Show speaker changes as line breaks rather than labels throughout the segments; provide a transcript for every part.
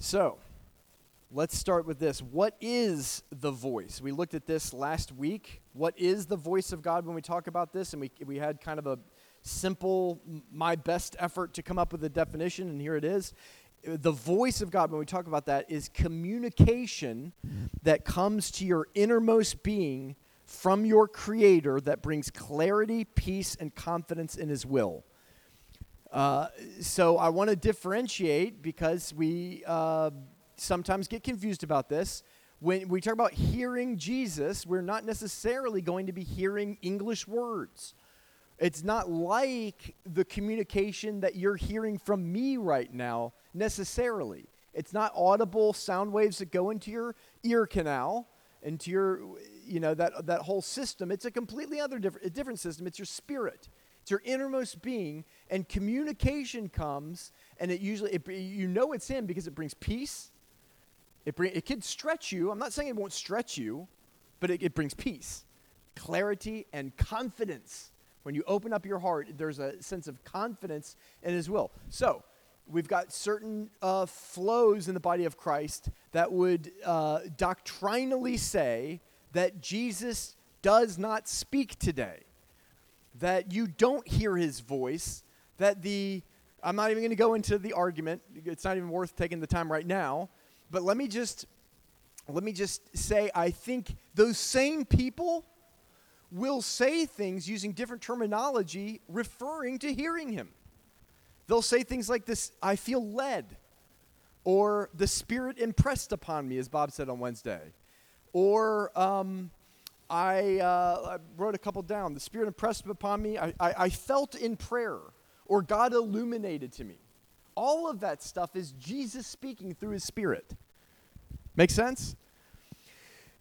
So, let's start with this. What is the voice? We looked at this last week. What is the voice of God when we talk about this? And we, we had kind of a simple, my best effort to come up with a definition, and here it is. The voice of God, when we talk about that, is communication that comes to your innermost being from your Creator that brings clarity, peace, and confidence in His will. Uh, so I want to differentiate because we uh, sometimes get confused about this. When we talk about hearing Jesus, we're not necessarily going to be hearing English words. It's not like the communication that you're hearing from me right now necessarily. It's not audible sound waves that go into your ear canal, into your, you know, that, that whole system. It's a completely other different, system. It's your spirit. It's your innermost being, and communication comes, and it usually, it, you know it's Him because it brings peace. It, bring, it could stretch you. I'm not saying it won't stretch you, but it, it brings peace, clarity, and confidence. When you open up your heart, there's a sense of confidence in His will. So, we've got certain uh, flows in the body of Christ that would uh, doctrinally say that Jesus does not speak today that you don't hear his voice, that the, I'm not even going to go into the argument, it's not even worth taking the time right now, but let me just, let me just say, I think those same people will say things using different terminology referring to hearing him. They'll say things like this I feel led, or the Spirit impressed upon me, as Bob said on Wednesday, or um, I, uh, I wrote a couple down. The Spirit impressed upon me. I, I, I felt in prayer, or God illuminated to me. All of that stuff is Jesus speaking through his Spirit. Make sense?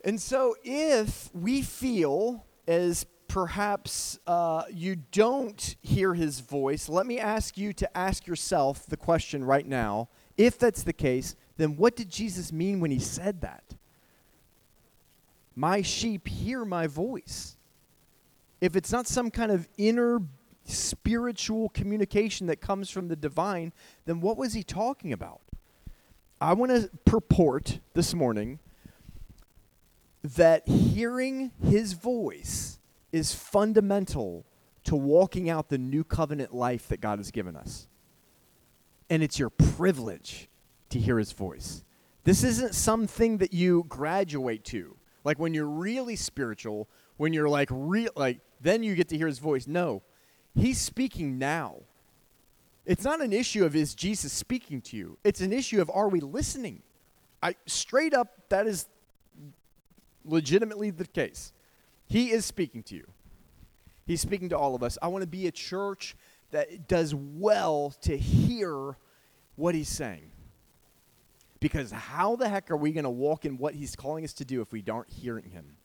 And so, if we feel as perhaps uh, you don't hear his voice, let me ask you to ask yourself the question right now. If that's the case, then what did Jesus mean when he said that? My sheep hear my voice. If it's not some kind of inner spiritual communication that comes from the divine, then what was he talking about? I want to purport this morning that hearing his voice is fundamental to walking out the new covenant life that God has given us. And it's your privilege to hear his voice. This isn't something that you graduate to. Like when you're really spiritual, when you're like real like then you get to hear his voice. No. He's speaking now. It's not an issue of is Jesus speaking to you. It's an issue of are we listening? I straight up that is legitimately the case. He is speaking to you. He's speaking to all of us. I want to be a church that does well to hear what he's saying. Because how the heck are we going to walk in what he's calling us to do if we don't hear him?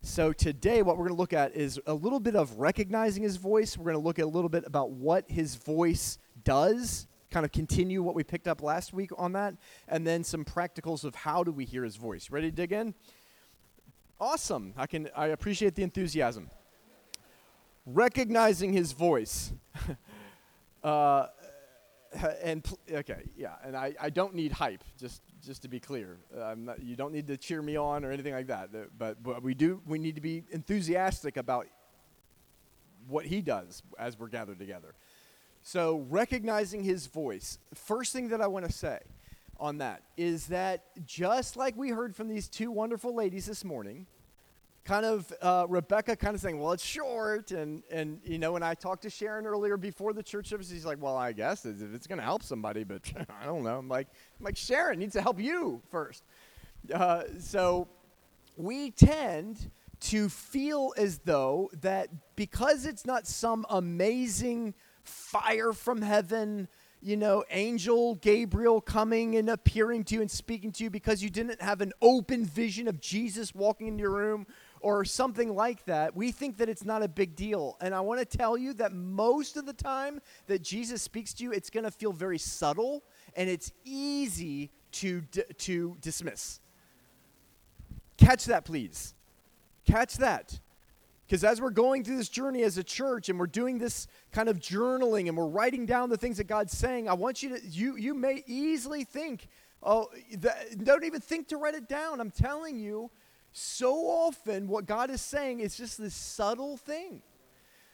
So, today, what we're going to look at is a little bit of recognizing his voice. We're going to look at a little bit about what his voice does, kind of continue what we picked up last week on that, and then some practicals of how do we hear his voice. Ready to dig in? Awesome. I can I appreciate the enthusiasm. Recognizing his voice. uh, and okay, yeah, and I, I don't need hype, just just to be clear. Not, you don't need to cheer me on or anything like that. But but we do we need to be enthusiastic about what he does as we're gathered together. So recognizing his voice. First thing that I want to say on that is that just like we heard from these two wonderful ladies this morning, kind of uh, Rebecca kind of saying, well, it's short. And, and, you know, when I talked to Sharon earlier before the church service, he's like, well, I guess if it's going to help somebody, but I don't know. I'm like, I'm like, Sharon needs to help you first. Uh, so we tend to feel as though that because it's not some amazing fire from heaven, you know, angel Gabriel coming and appearing to you and speaking to you because you didn't have an open vision of Jesus walking into your room or something like that, we think that it's not a big deal. And I want to tell you that most of the time that Jesus speaks to you, it's going to feel very subtle and it's easy to, d- to dismiss. Catch that, please. Catch that. Because as we're going through this journey as a church and we're doing this kind of journaling and we're writing down the things that God's saying, I want you to, you, you may easily think, oh, that, don't even think to write it down. I'm telling you, so often what God is saying is just this subtle thing.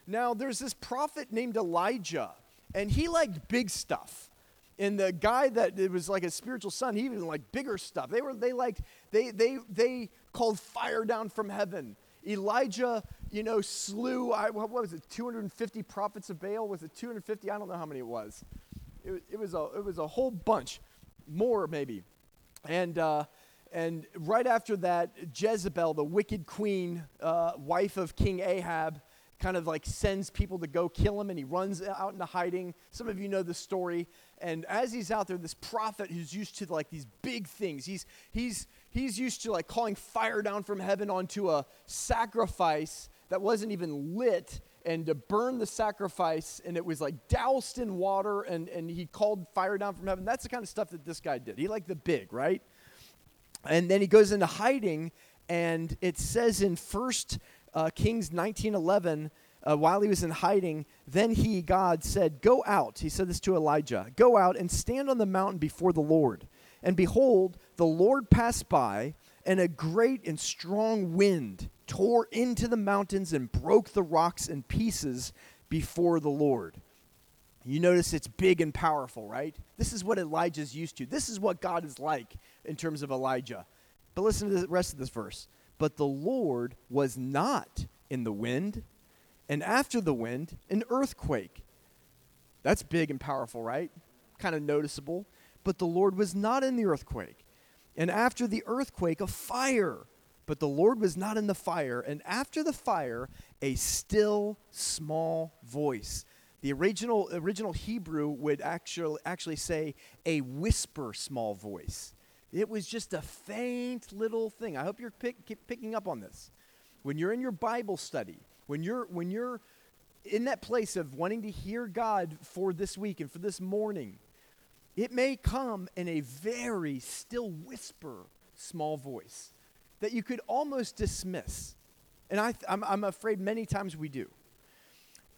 Now, there's this prophet named Elijah, and he liked big stuff. And the guy that it was like a spiritual son, he even liked bigger stuff. They were they liked they they they called fire down from heaven. Elijah you know, slew, I, what was it, 250 prophets of Baal? Was it 250? I don't know how many it was. It, it, was, a, it was a whole bunch, more maybe. And, uh, and right after that, Jezebel, the wicked queen, uh, wife of King Ahab, kind of like sends people to go kill him and he runs out into hiding. Some of you know the story. And as he's out there, this prophet who's used to like these big things, he's, he's, he's used to like calling fire down from heaven onto a sacrifice that wasn't even lit and to burn the sacrifice and it was like doused in water and, and he called fire down from heaven. That's the kind of stuff that this guy did. He liked the big, right? And then he goes into hiding and it says in First uh, Kings 1911, uh, while he was in hiding, then he, God, said, Go out. He said this to Elijah Go out and stand on the mountain before the Lord. And behold, the Lord passed by, and a great and strong wind tore into the mountains and broke the rocks in pieces before the Lord. You notice it's big and powerful, right? This is what Elijah's used to. This is what God is like in terms of Elijah. But listen to the rest of this verse. But the Lord was not in the wind, and after the wind, an earthquake. That's big and powerful, right? Kind of noticeable. But the Lord was not in the earthquake. And after the earthquake, a fire but the Lord was not in the fire, and after the fire, a still small voice. The original, original Hebrew would actually, actually say a whisper small voice. It was just a faint little thing. I hope you're pick, picking up on this. When you're in your Bible study, when you're, when you're in that place of wanting to hear God for this week and for this morning, it may come in a very still whisper small voice that you could almost dismiss. And I, I'm, I'm afraid many times we do.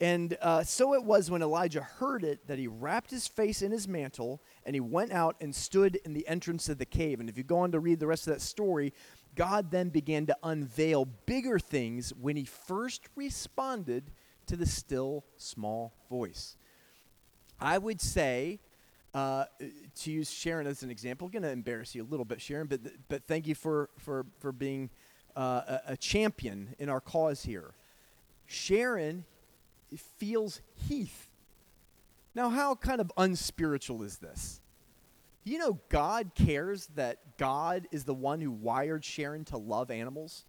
And uh, so it was when Elijah heard it that he wrapped his face in his mantle and he went out and stood in the entrance of the cave. And if you go on to read the rest of that story, God then began to unveil bigger things when he first responded to the still small voice. I would say uh, to use Sharon as an example, I'm going to embarrass you a little bit, Sharon, but, but thank you for, for, for being uh, a, a champion in our cause here. Sharon feels Heath. Now, how kind of unspiritual is this? You know, God cares that God is the one who wired Sharon to love animals.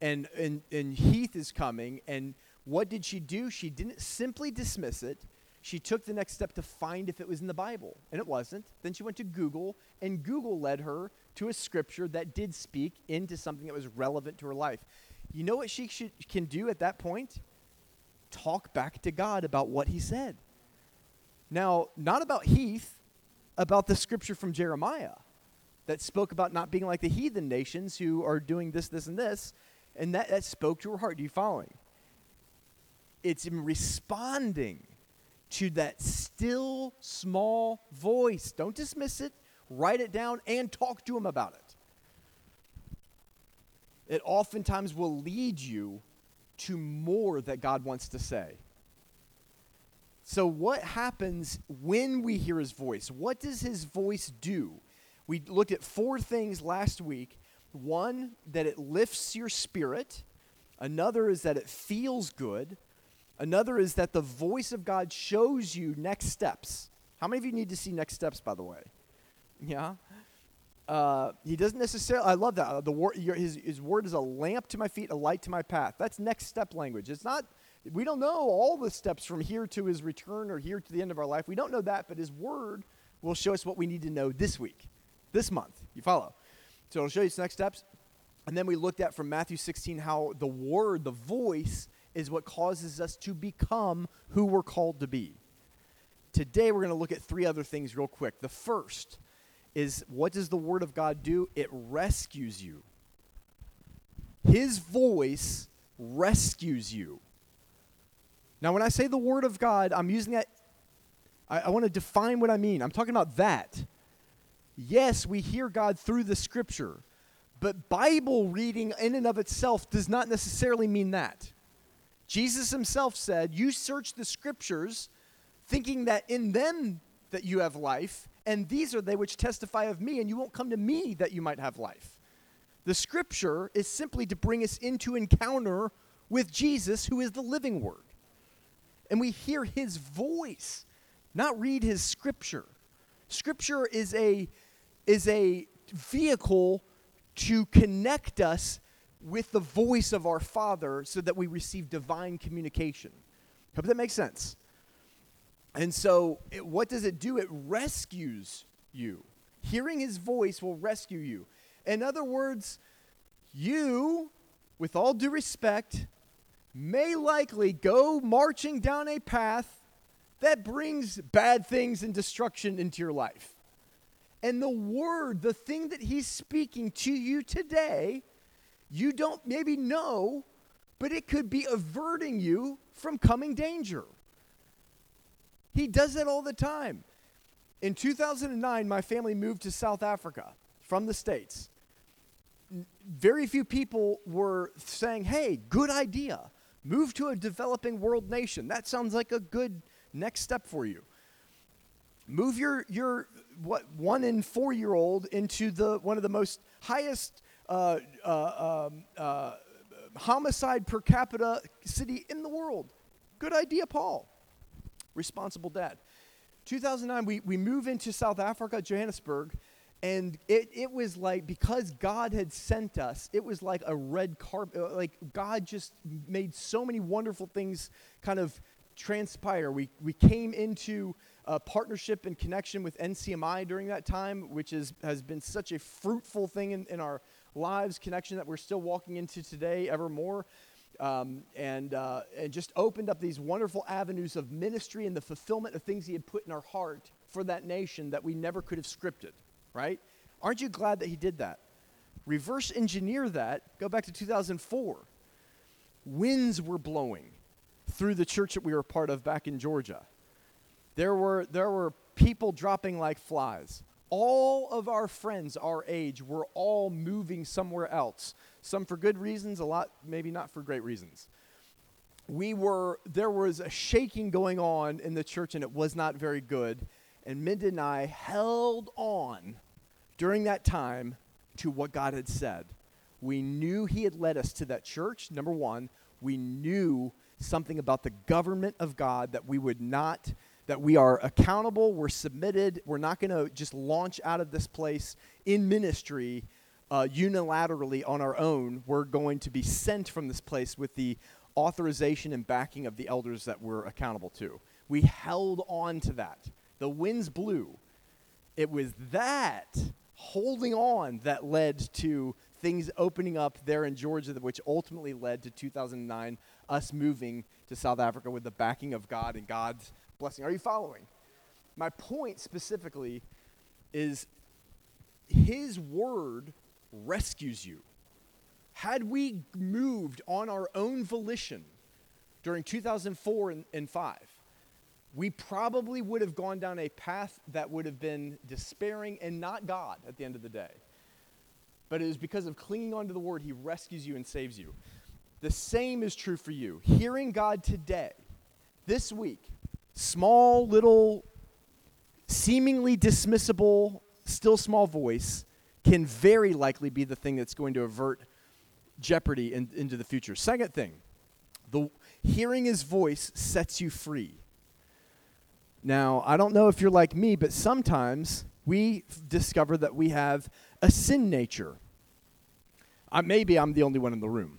And, and, and Heath is coming, and what did she do? She didn't simply dismiss it she took the next step to find if it was in the Bible, and it wasn't. Then she went to Google, and Google led her to a scripture that did speak into something that was relevant to her life. You know what she should, can do at that point? Talk back to God about what he said. Now, not about Heath, about the scripture from Jeremiah that spoke about not being like the heathen nations who are doing this, this, and this. And that, that spoke to her heart. Do you following? It's in responding to that still small voice. Don't dismiss it, write it down, and talk to him about it. It oftentimes will lead you to more that God wants to say. So, what happens when we hear his voice? What does his voice do? We looked at four things last week. One, that it lifts your spirit. Another is that it feels good. Another is that the voice of God shows you next steps. How many of you need to see next steps, by the way? Yeah? Uh, he doesn't necessarily, I love that. Uh, the word, his, his word is a lamp to my feet, a light to my path. That's next step language. It's not, we don't know all the steps from here to his return or here to the end of our life. We don't know that, but his word will show us what we need to know this week, this month. You follow? So it'll show you some next steps. And then we looked at from Matthew 16 how the word, the voice, is what causes us to become who we're called to be. Today, we're going to look at three other things real quick. The first is what does the Word of God do? It rescues you. His voice rescues you. Now, when I say the Word of God, I'm using that, I, I want to define what I mean. I'm talking about that. Yes, we hear God through the Scripture, but Bible reading in and of itself does not necessarily mean that. Jesus himself said, You search the Scriptures, thinking that in them that you have life, and these are they which testify of me, and you won't come to me that you might have life. The Scripture is simply to bring us into encounter with Jesus, who is the living Word. And we hear his voice, not read his Scripture. Scripture is a, is a vehicle to connect us with the voice of our Father so that we receive divine communication. Hope that makes sense. And so, it, what does it do? It rescues you. Hearing his voice will rescue you. In other words, you, with all due respect, may likely go marching down a path that brings bad things and destruction into your life. And the word, the thing that he's speaking to you today, you don't maybe know, but it could be averting you from coming danger. He does that all the time. In 2009, my family moved to South Africa from the States. Very few people were saying, hey, good idea. Move to a developing world nation. That sounds like a good next step for you. Move your, your what, one and four year old into the, one of the most highest uh, uh, um, uh, homicide per capita city in the world. Good idea, Paul responsible dad. 2009, we, we move into South Africa, Johannesburg, and it, it was like because god had sent us it was like a red carpet uh, like god just made so many wonderful things kind of transpire we, we came into a partnership and connection with ncmi during that time which is, has been such a fruitful thing in, in our lives connection that we're still walking into today ever more um, and, uh, and just opened up these wonderful avenues of ministry and the fulfillment of things he had put in our heart for that nation that we never could have scripted, right? Aren't you glad that he did that? Reverse engineer that, go back to 2004. Winds were blowing through the church that we were part of back in Georgia. There were, there were people dropping like flies. All of our friends our age were all moving somewhere else some for good reasons, a lot maybe not for great reasons. We were, there was a shaking going on in the church and it was not very good. And Minda and I held on during that time to what God had said. We knew He had led us to that church, number one. We knew something about the government of God that we would not, that we are accountable, we're submitted, we're not going to just launch out of this place in ministry uh, unilaterally on our own. We're going to be sent from this place with the authorization and backing of the elders that we're accountable to. We held on to that. The winds blew. It was that holding on that led to things opening up there in Georgia, which ultimately led to 2009, us moving to South Africa with the backing of God and God's blessing. Are you following? My point specifically is His word rescues you. Had we moved on our own volition during 2004 and, and 5, we probably would have gone down a path that would have been despairing and not God at the end of the day. But it is because of clinging onto the word, he rescues you and saves you. The same is true for you. Hearing God today, this week, small, little, seemingly dismissible, still small voice can very likely be the thing that's going to avert jeopardy in, into the future. Second thing, the hearing his voice sets you free. Now, I don't know if you're like me, but sometimes we discover that we have a sin nature. Uh, maybe I'm the only one in the room.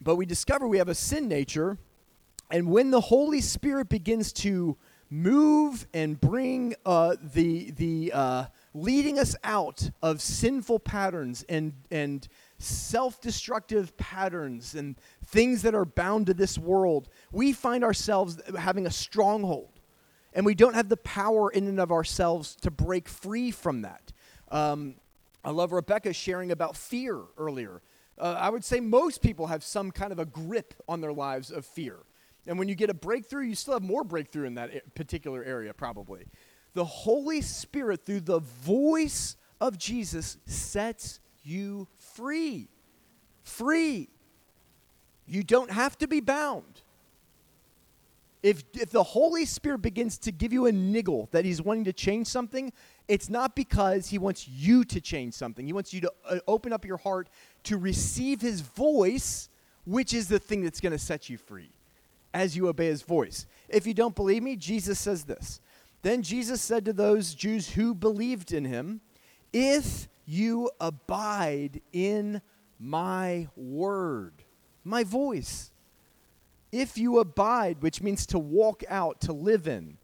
But we discover we have a sin nature, and when the Holy Spirit begins to move and bring uh, the, the, uh, leading us out of sinful patterns and, and self destructive patterns and things that are bound to this world, we find ourselves having a stronghold. And we don't have the power in and of ourselves to break free from that. Um, I love Rebecca sharing about fear earlier. Uh, I would say most people have some kind of a grip on their lives of fear. And when you get a breakthrough, you still have more breakthrough in that particular area, probably. The Holy Spirit, through the voice of Jesus, sets you free. Free. You don't have to be bound. If, if the Holy Spirit begins to give you a niggle that He's wanting to change something, it's not because He wants you to change something. He wants you to uh, open up your heart to receive His voice, which is the thing that's going to set you free as you obey His voice. If you don't believe me, Jesus says this. Then Jesus said to those Jews who believed in Him, If you abide in my word, my voice, if you abide, which means to walk out, to live in,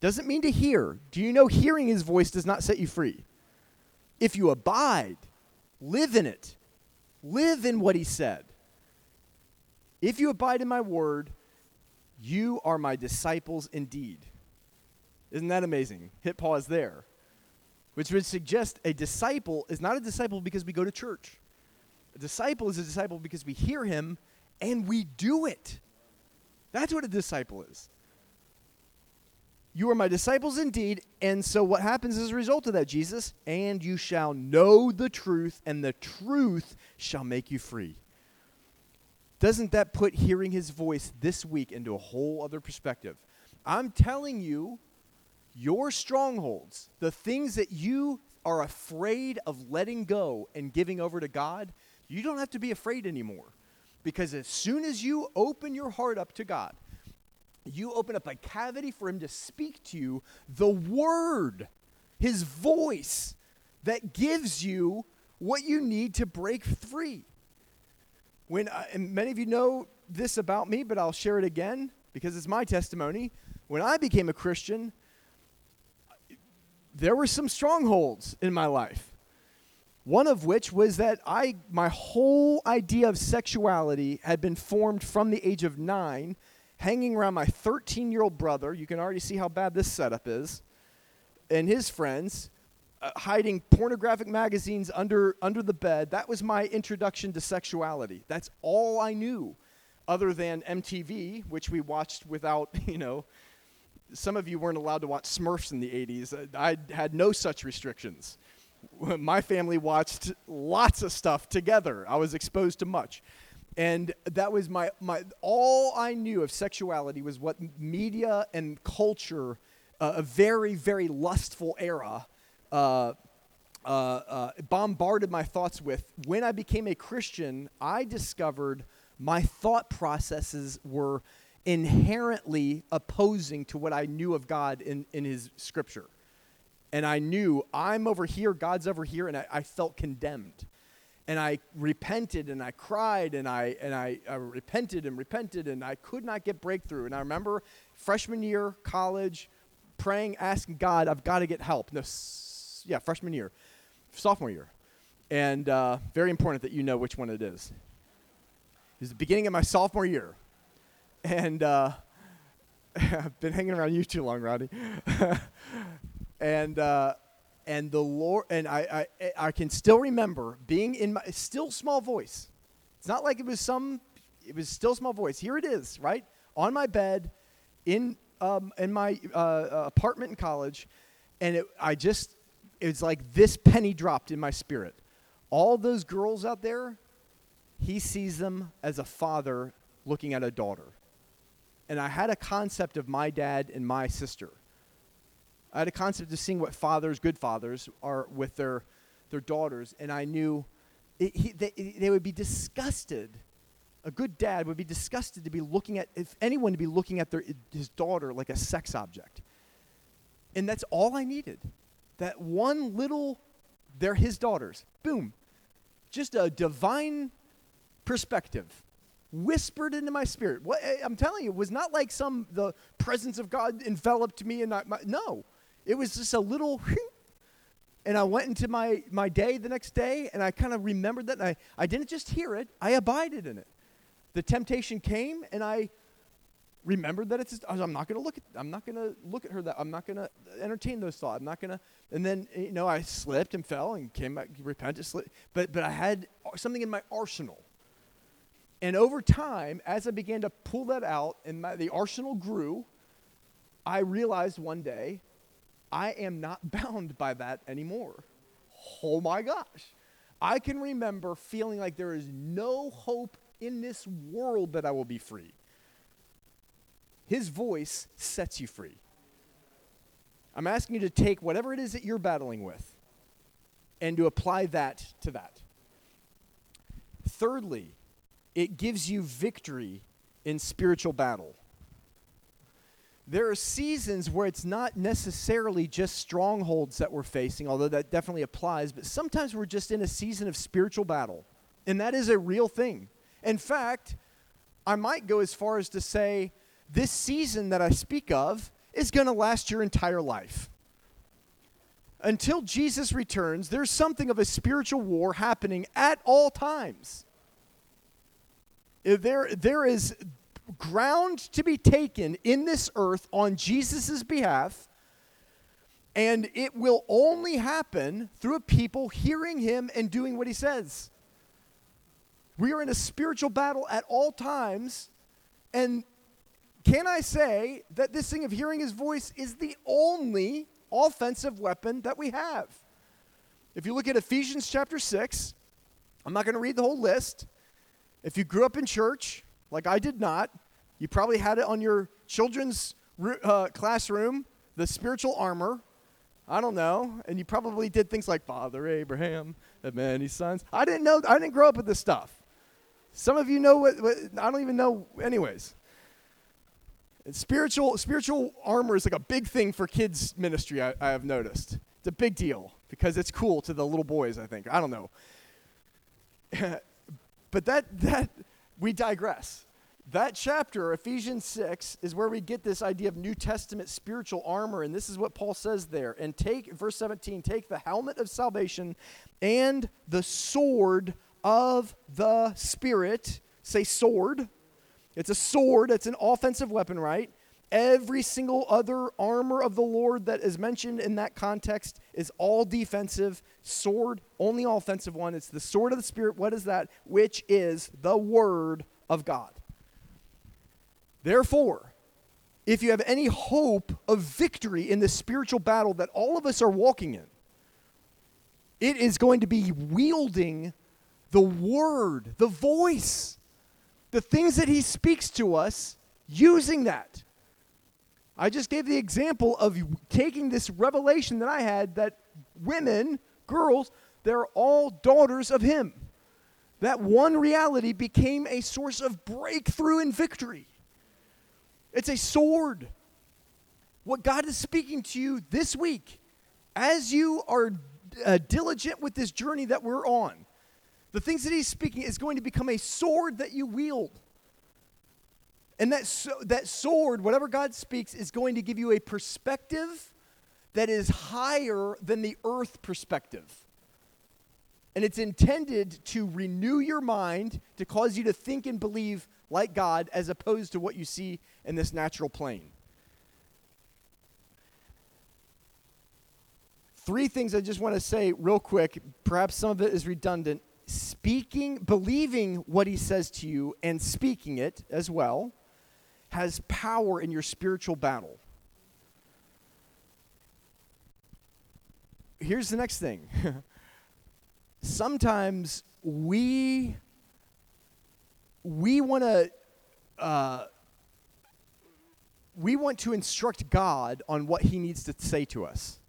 doesn't mean to hear. Do you know hearing his voice does not set you free? If you abide, live in it, live in what he said. If you abide in my word, you are my disciples indeed. Isn't that amazing? Hit pause there. Which would suggest a disciple is not a disciple because we go to church. A disciple is a disciple because we hear him and we do it. That's what a disciple is. You are my disciples indeed. And so, what happens as a result of that, Jesus? And you shall know the truth, and the truth shall make you free. Doesn't that put hearing his voice this week into a whole other perspective? I'm telling you, your strongholds, the things that you are afraid of letting go and giving over to God, you don't have to be afraid anymore. Because as soon as you open your heart up to God, you open up a cavity for Him to speak to you the Word, His voice that gives you what you need to break free. When, uh, and many of you know this about me, but I'll share it again because it's my testimony. When I became a Christian, there were some strongholds in my life. One of which was that I, my whole idea of sexuality had been formed from the age of nine, hanging around my 13 year old brother. You can already see how bad this setup is. And his friends, hiding pornographic magazines under, under the bed. That was my introduction to sexuality. That's all I knew, other than MTV, which we watched without, you know, some of you weren't allowed to watch Smurfs in the 80s. I had no such restrictions. my family watched lots of stuff together. I was exposed to much. And that was my, my all I knew of sexuality was what media and culture, uh, a very, very lustful era, uh, uh, uh, bombarded my thoughts with. When I became a Christian, I discovered my thought processes were inherently opposing to what I knew of God in, in His scripture and I knew I'm over here, God's over here, and I, I felt condemned. And I repented and I cried and I and I, I repented and repented and I could not get breakthrough. And I remember freshman year, college, praying, asking God, I've got to get help. No, yeah, freshman year, sophomore year, and uh, very important that you know which one it is. It was the beginning of my sophomore year, and uh, I've been hanging around you too long, Rodney. and uh, and the Lord and I, I I can still remember being in my still small voice. It's not like it was some. It was still small voice. Here it is, right on my bed, in um, in my uh, uh, apartment in college, and it, I just it's like this penny dropped in my spirit. All those girls out there, he sees them as a father looking at a daughter. And I had a concept of my dad and my sister I had a concept of seeing what fathers, good fathers, are with their, their daughters, and I knew it, he, they, they would be disgusted. A good dad would be disgusted to be looking at, if anyone to be looking at their, his daughter like a sex object. And that's all I needed. That one little, they're his daughters. Boom. Just a divine perspective whispered into my spirit. What eh, I'm telling you, it was not like some the presence of God enveloped me and not my, no. It was just a little, and I went into my, my day the next day, and I kind of remembered that, I, I didn't just hear it, I abided in it. The temptation came, and I, remembered that it's. I'm not going to look at. I'm not going to look at her. That I'm not going to entertain those thoughts. I'm not going to. And then you know I slipped and fell and came back, repented, slipped. But but I had something in my arsenal. And over time, as I began to pull that out and my, the arsenal grew, I realized one day I am not bound by that anymore. Oh my gosh. I can remember feeling like there is no hope in this world that I will be free. His voice sets you free. I'm asking you to take whatever it is that you're battling with and to apply that to that. Thirdly, it gives you victory in spiritual battle. There are seasons where it's not necessarily just strongholds that we're facing, although that definitely applies, but sometimes we're just in a season of spiritual battle. And that is a real thing. In fact, I might go as far as to say this season that I speak of is going to last your entire life. Until Jesus returns, there's something of a spiritual war happening at all times. There, there is ground to be taken in this earth on Jesus' behalf, and it will only happen through a people hearing him and doing what he says. We are in a spiritual battle at all times, and can I say that this thing of hearing his voice is the only offensive weapon that we have? If you look at Ephesians chapter 6, I'm not going to read the whole list. If you grew up in church, like I did not, you probably had it on your children's uh, classroom, the spiritual armor. I don't know. And you probably did things like Father Abraham had many sons. I didn't know, I didn't grow up with this stuff. Some of you know what, what I don't even know, anyways. Spiritual, spiritual armor is like a big thing for kids' ministry, I, I have noticed. It's a big deal because it's cool to the little boys, I think. I don't know. but that, that, we digress. That chapter, Ephesians 6, is where we get this idea of New Testament spiritual armor. And this is what Paul says there. And take, verse 17, take the helmet of salvation and the sword of the Spirit. Say sword. It's a sword, it's an offensive weapon, right? Every single other armor of the Lord that is mentioned in that context is all defensive. Sword, only offensive one. It's the sword of the Spirit. What is that? Which is the Word of God. Therefore, if you have any hope of victory in the spiritual battle that all of us are walking in, it is going to be wielding the word, the voice, the things that he speaks to us, using that. I just gave the example of taking this revelation that I had that women, girls, they're all daughters of him. That one reality became a source of breakthrough and victory. It's a sword. What God is speaking to you this week, as you are uh, diligent with this journey that we're on, the things that He's speaking is going to become a sword that you wield. And that, so, that sword, whatever God speaks, is going to give you a perspective that is higher than the earth perspective. And it's intended to renew your mind, to cause you to think and believe like God, as opposed to what you see in this natural plane. Three things I just want to say real quick. Perhaps some of it is redundant. Speaking, believing what he says to you and speaking it as well has power in your spiritual battle. Here's the next thing. Sometimes we we want to uh, we want to instruct God on what He needs to say to us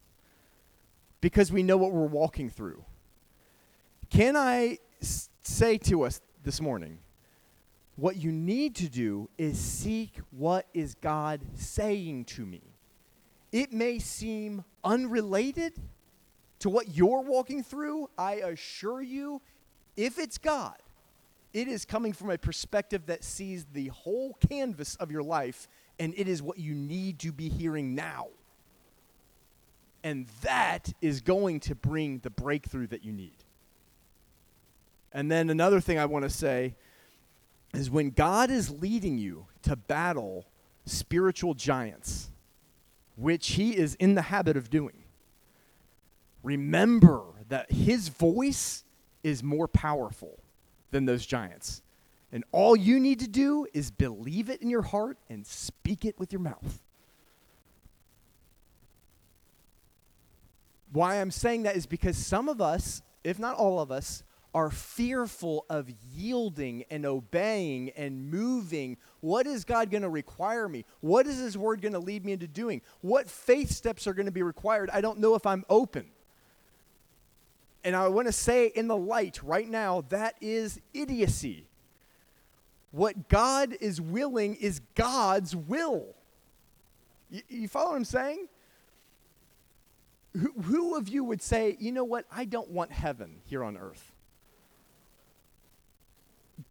because we know what we're walking through. Can I say to us this morning, what you need to do is seek what is God saying to me. It may seem unrelated to what you're walking through. I assure you, if it's God, it is coming from a perspective that sees the whole canvas of your life, and it is what you need to be hearing now. And that is going to bring the breakthrough that you need. And then another thing I want to say is when God is leading you to battle spiritual giants, which he is in the habit of doing, remember that his voice is more powerful than those giants. And all you need to do is believe it in your heart and speak it with your mouth. Why I'm saying that is because some of us, if not all of us, are fearful of yielding and obeying and moving. What is God going to require me? What is His Word going to lead me into doing? What faith steps are going to be required? I don't know if I'm open. And I want to say in the light right now, that is idiocy. What God is willing is God's will. You, follow what I'm saying? Who of you would say, you know what, I don't want heaven here on earth?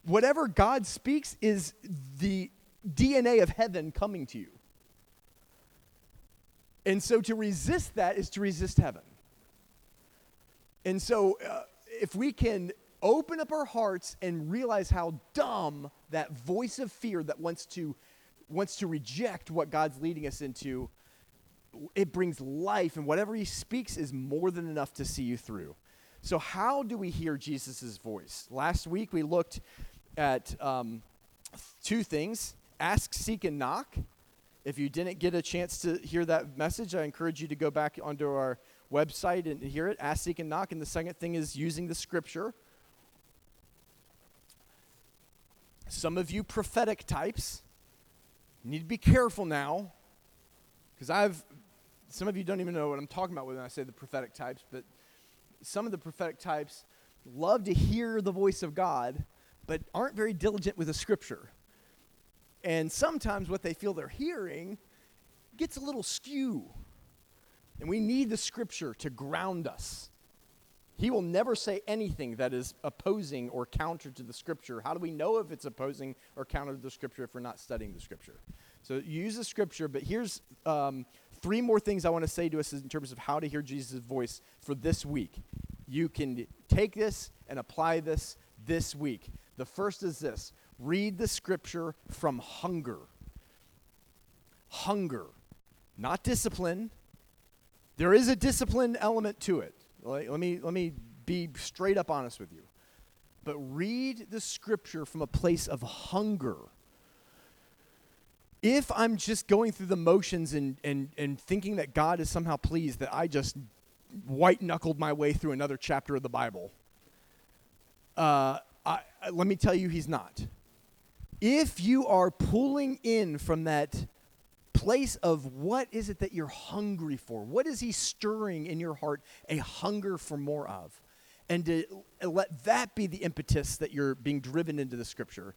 Whatever God speaks is the DNA of heaven coming to you. And so to resist that is to resist heaven. And so uh, if we can open up our hearts and realize how dumb that voice of fear that wants to wants to reject what God's leading us into it brings life, and whatever he speaks is more than enough to see you through. So, how do we hear Jesus' voice? Last week we looked at um, two things ask, seek, and knock. If you didn't get a chance to hear that message, I encourage you to go back onto our website and hear it. Ask, seek, and knock. And the second thing is using the scripture. Some of you prophetic types need to be careful now because I've some of you don't even know what I'm talking about when I say the prophetic types, but some of the prophetic types love to hear the voice of God, but aren't very diligent with the scripture. And sometimes what they feel they're hearing gets a little skew. And we need the scripture to ground us. He will never say anything that is opposing or counter to the scripture. How do we know if it's opposing or counter to the scripture if we're not studying the scripture? So use the scripture, but here's um, three more things I want to say to us in terms of how to hear Jesus' voice for this week. You can take this and apply this this week. The first is this read the scripture from hunger. Hunger, not discipline. There is a discipline element to it. Let, me, let me be straight up honest with you. But read the scripture from a place of hunger if I'm just going through the motions and, and, and thinking that God is somehow pleased that I just white knuckled my way through another chapter of the Bible, uh, I, let me tell you, He's not. If you are pulling in from that place of what is it that you're hungry for, what is He stirring in your heart a hunger for more of? And to let that be the impetus that you're being driven into the scripture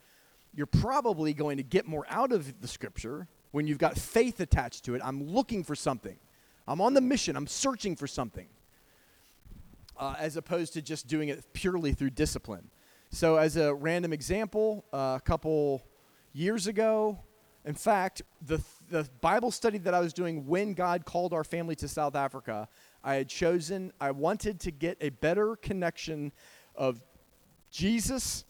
you're probably going to get more out of the scripture when you've got faith attached to it. I'm looking for something. I'm on the mission. I'm searching for something. Uh, as opposed to just doing it purely through discipline. So, as a random example, uh, a couple years ago, in fact, the, the Bible study that I was doing when God called our family to South Africa, I had chosen, I wanted to get a better connection of Jesus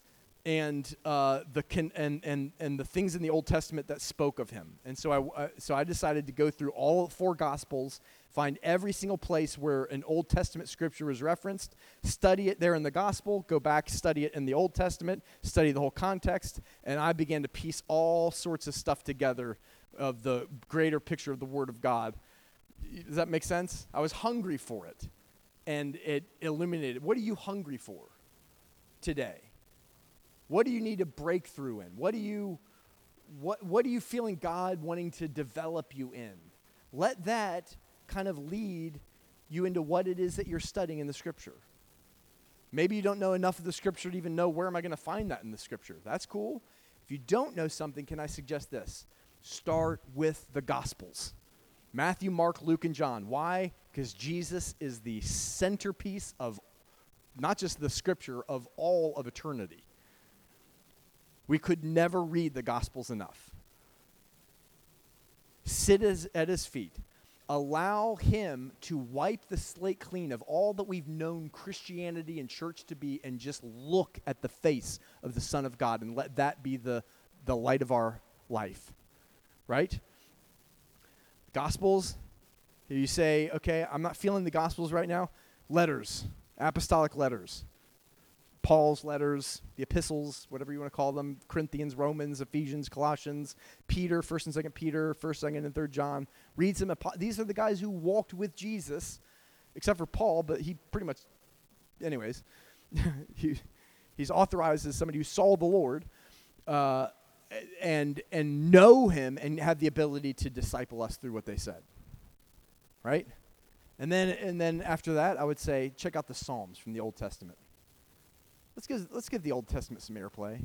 and uh, the con- and, and, and the things in the Old Testament that spoke of him. And so I, uh, so I decided to go through all four Gospels, find every single place where an Old Testament scripture was referenced, study it there in the Gospel, go back, study it in the Old Testament, study the whole context, and I began to piece all sorts of stuff together of the greater picture of the Word of God. Does that make sense? I was hungry for it, and it illuminated. What are you hungry for today? What do you need a breakthrough in? What do you what what are you feeling God wanting to develop you in? Let that kind of lead you into what it is that you're studying in the scripture. Maybe you don't know enough of the scripture to even know where am I going to find that in the scripture. That's cool. If you don't know something, can I suggest this? Start with the gospels. Matthew, Mark, Luke, and John. Why? Because Jesus is the centerpiece of not just the scripture, of all of eternity. We could never read the Gospels enough. Sit at his feet. Allow him to wipe the slate clean of all that we've known Christianity and church to be and just look at the face of the Son of God and let that be the, the light of our life. right? Gospels, you say, okay, I'm not feeling the Gospels right now. Letters, apostolic letters. Paul's letters, the epistles, whatever you want to call them, Corinthians, Romans, Ephesians, Colossians, Peter, 1st and 2nd Peter, 1st, 2nd, and 3rd John. Reads them. These are the guys who walked with Jesus, except for Paul, but he pretty much, anyways, he, he's authorized as somebody who saw the Lord uh, and, and know him and have the ability to disciple us through what they said. Right? And then, and then after that, I would say check out the Psalms from the Old Testament. Let's give, let's give the Old Testament some airplay.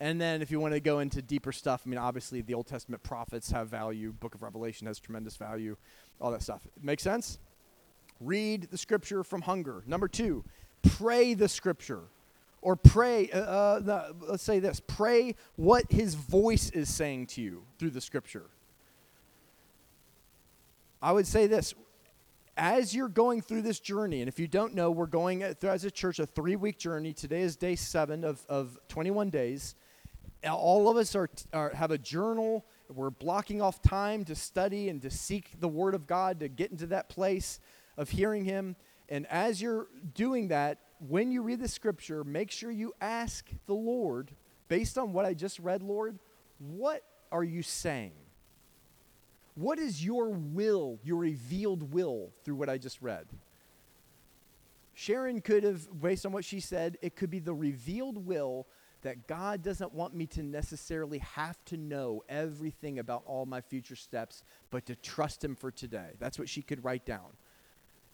And then if you want to go into deeper stuff, I mean, obviously the Old Testament prophets have value. Book of Revelation has tremendous value. All that stuff. Make sense? Read the scripture from hunger. Number two, pray the scripture. Or pray, uh, uh, the, let's say this pray what his voice is saying to you through the scripture. I would say this as you're going through this journey, and if you don't know, we're going as a church a three week journey. Today is day seven of, of 21 days. All of us are, are have a journal. We're blocking off time to study and to seek the Word of God to get into that place of hearing Him. And as you're doing that, when you read the Scripture, make sure you ask the Lord, based on what I just read, Lord, what are you saying? What is your will, your revealed will through what I just read? Sharon could have, based on what she said, it could be the revealed will that God doesn't want me to necessarily have to know everything about all my future steps, but to trust Him for today. That's what she could write down.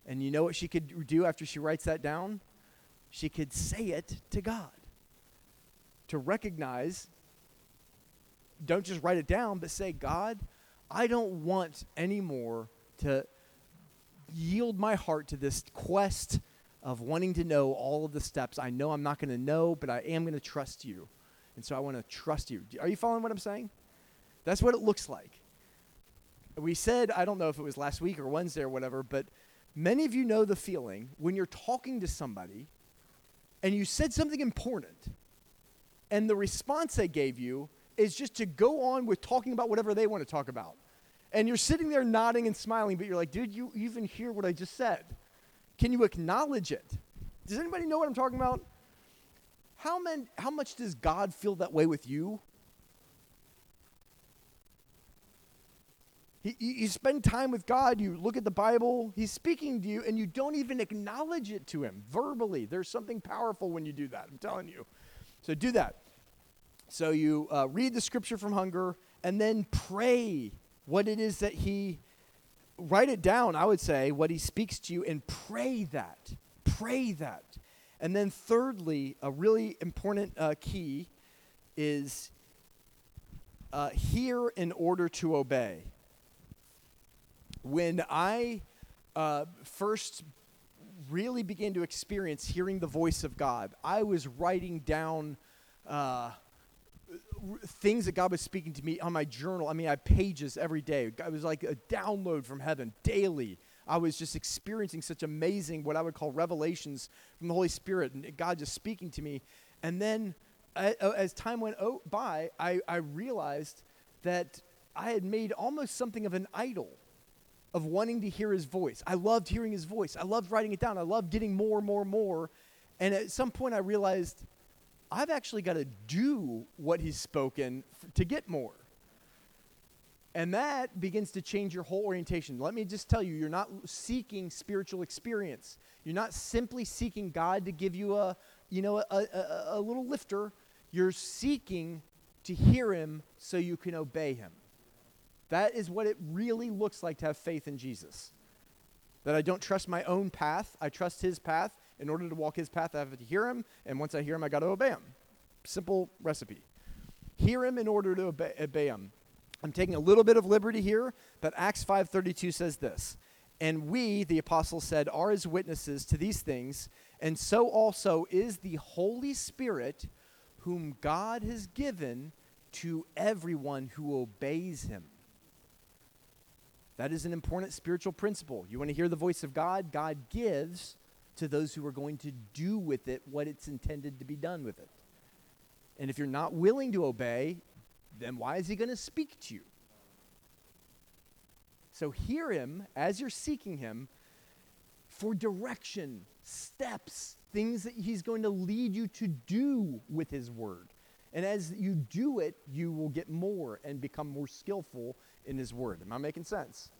And you know what she could do after she writes that down? She could say it to God. To recognize, don't just write it down, but say, God, I don't want anymore to yield my heart to this quest of wanting to know all of the steps. I know I'm not going to know, but I am going to trust you. And so I want to trust you. Are you following what I'm saying? That's what it looks like. We said, I don't know if it was last week or Wednesday or whatever, but many of you know the feeling when you're talking to somebody and you said something important, and the response they gave you is just to go on with talking about whatever they want to talk about. And you're sitting there nodding and smiling, but you're like, dude, you even hear what I just said? Can you acknowledge it? Does anybody know what I'm talking about? How, man, how much does God feel that way with you? He, you spend time with God, you look at the Bible, He's speaking to you, and you don't even acknowledge it to Him verbally. There's something powerful when you do that, I'm telling you. So do that. So you uh, read the scripture from hunger and then pray what it is that he write it down i would say what he speaks to you and pray that pray that. And then thirdly a really important uh, key is uh, hear in order to obey. When i uh, first really began to experience hearing the voice of god i was writing down uh, things that God was speaking to me on my journal. I mean, I had pages every day. It was like a download from heaven daily. I was just experiencing such amazing, what I would call revelations from the Holy Spirit and God just speaking to me. And then as time went by, I, I realized that I had made almost something of an idol of wanting to hear his voice. I loved hearing his voice. I loved writing it down. I loved getting more, more, more. And at some point, I realized I've actually got to do what he's spoken f- to get more. And that begins to change your whole orientation. Let me just tell you, you're not seeking spiritual experience. You're not simply seeking God to give you a, you know, a, a, a little lifter. You're seeking to hear him so you can obey him. That is what it really looks like to have faith in Jesus. That I don't trust my own path, I trust his path, in order to walk his path, I have to hear him, and once I hear him, I got to obey him. Simple recipe. Hear him in order to obey, obey him. I'm taking a little bit of liberty here, but Acts 5:32 says this. And we, the apostles said, are his witnesses to these things, and so also is the Holy Spirit, whom God has given to everyone who obeys him. That is an important spiritual principle. You want to hear the voice of God? God gives to those who are going to do with it what it's intended to be done with it. And if you're not willing to obey, then why is he going to speak to you? So hear him as you're seeking him for direction, steps, things that he's going to lead you to do with his word. And as you do it, you will get more and become more skillful in his word. Am I making sense?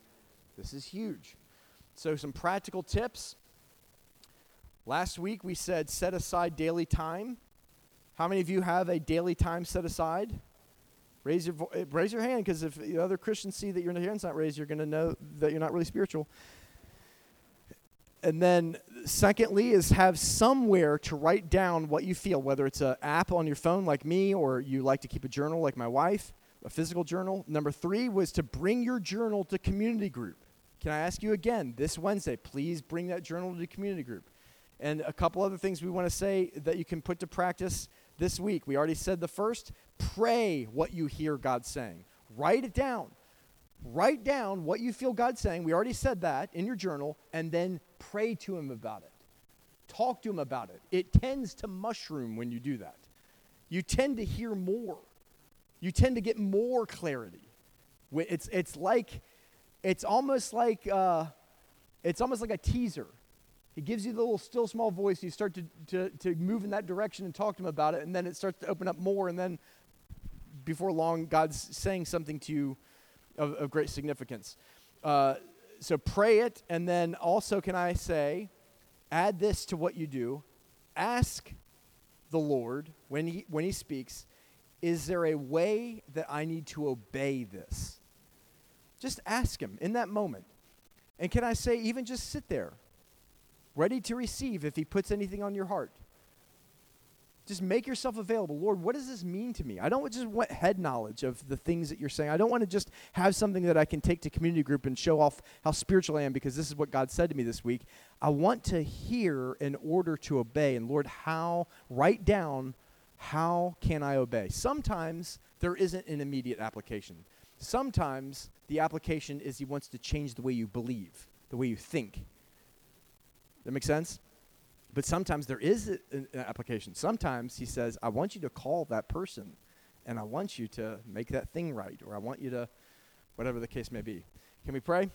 This is huge. So, some practical tips. Last week we said set aside daily time. How many of you have a daily time set aside? Raise your, vo- eh, raise your hand because if the other Christians see that your hand's not raised, you're going to know that you're not really spiritual. And then, secondly, is have somewhere to write down what you feel, whether it's an app on your phone like me, or you like to keep a journal like my wife, a physical journal. Number three was to bring your journal to community group. Can I ask you again this Wednesday, please bring that journal to community group? And a couple other things we want to say that you can put to practice this week. We already said the first pray what you hear God saying, write it down. Write down what you feel God saying. We already said that in your journal, and then pray to Him about it. Talk to Him about it. It tends to mushroom when you do that. You tend to hear more, you tend to get more clarity. It's, it's like, it's almost like, uh, it's almost like a teaser. He gives you the little still small voice. You start to, to, to move in that direction and talk to him about it, and then it starts to open up more. And then before long, God's saying something to you of, of great significance. Uh, so pray it, and then also, can I say, add this to what you do ask the Lord when he, when he speaks, is there a way that I need to obey this? Just ask him in that moment. And can I say, even just sit there, ready to receive if he puts anything on your heart? just make yourself available. Lord, what does this mean to me? I don't just want head knowledge of the things that you're saying. I don't want to just have something that I can take to community group and show off how spiritual I am because this is what God said to me this week. I want to hear in order to obey. And Lord, how, write down how can I obey? Sometimes there isn't an immediate application. Sometimes the application is He wants to change the way you believe, the way you think. That makes sense? But sometimes there is an application. Sometimes he says, I want you to call that person and I want you to make that thing right or I want you to, whatever the case may be. Can we pray?